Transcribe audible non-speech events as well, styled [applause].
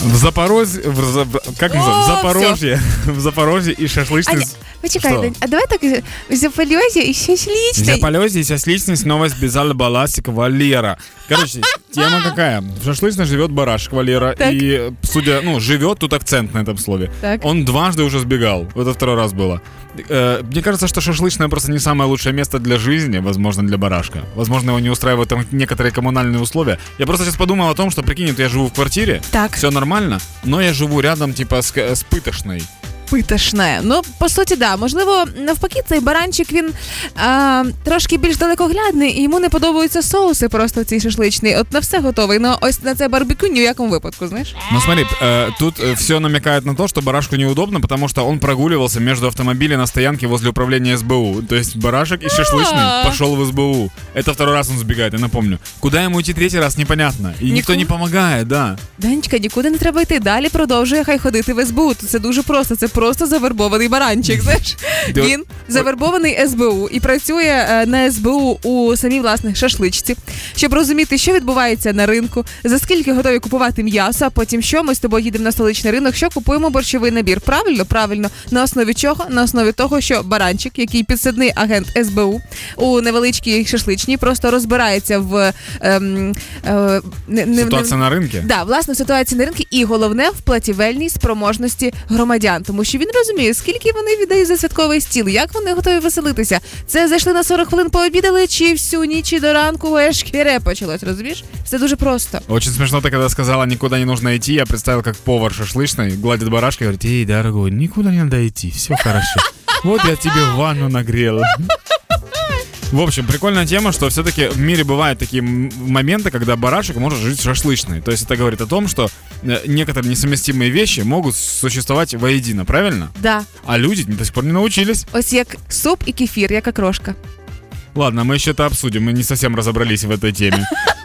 В Запорожье, в, За- как называется? В О, [laughs] Запорожье, в Запорожье и шашлычный... Аня, почекай, Що? Дань, а давай так в Запольозі і ще В слічний. Запорожье сейчас личность новость Безал Баласик Валера. Короче, тема какая? В шашлычной живет барашек Валера. Так. И, судя, ну, живет, тут акцент на этом слове. Так. Он дважды уже сбегал. Это второй раз было. Э, Мне кажется, что шашлычное просто не самое лучшее место для жизни, возможно, для барашка. Возможно, его не устраивают там некоторые коммунальные условия. Я просто сейчас подумал о том, что, прикинь, вот я живу в квартире, Так. все нормально, но я живу рядом, типа, с, с пытошной Питашне. Ну, по суті, да. Можливо, навпаки, цей баранчик він а, трошки більш далекоглядний, і йому не подобаються соуси просто в цій шашличній. От на все готовий. Ну, ось на це барбекю ні в якому випадку, знаєш? Ну смотри, э, тут все намекает на то, что барашку неудобно, потому что он прогуливался между автомобилей на стоянке возле управления СБУ. То есть барашек и шашлычный А. пошел в СБУ. Это второй раз он сбегает, я напомню. Куда ему идти третий раз, непонятно. И никто Никуда. не помогает, да. Данечка, нікуди не треба йти. Далі продовжує хай ходити в СБУ. Це дуже просто. Це просто завербований баранчик. Знаєш, він завербований СБУ і працює е, на СБУ у самій власне шашличці, щоб розуміти, що відбувається на ринку, за скільки готові купувати м'ясо. А потім що ми з тобою їдемо на столичний ринок, що купуємо борщовий набір. Правильно, правильно. На основі чого? На основі того, що баранчик, який підсадний агент СБУ у невеличкій шашличній, просто розбирається в ем, е, не, не- Ситуация на рынке. Да, власне, ситуації на ринку і головне в платівельній спроможності громадян, тому що він розуміє, скільки вони віддають за святковий стіл, як вони готові веселитися. Це зайшли на 40 хвилин пообідали, чи всю ніч і до ранку ешкере почалось, розумієш? Все дуже просто. Очень смешно ты когда сказала, никуда не нужно идти, я представил, как повар шашлычный гладит барашка и говорит, эй, дорогой, никуда не надо идти, все хорошо. Вот я тебе ванну нагрела. В общем, прикольная тема, что все-таки в мире бывают такие м- моменты, когда барашек может жить шашлычный. То есть это говорит о том, что э, некоторые несовместимые вещи могут существовать воедино, правильно? Да, А люди до сих пор не научились. ось як суп і кефір, як окрошка. Ладно, мы еще это обсудим, мы не совсем разобрались в этой теме. [laughs]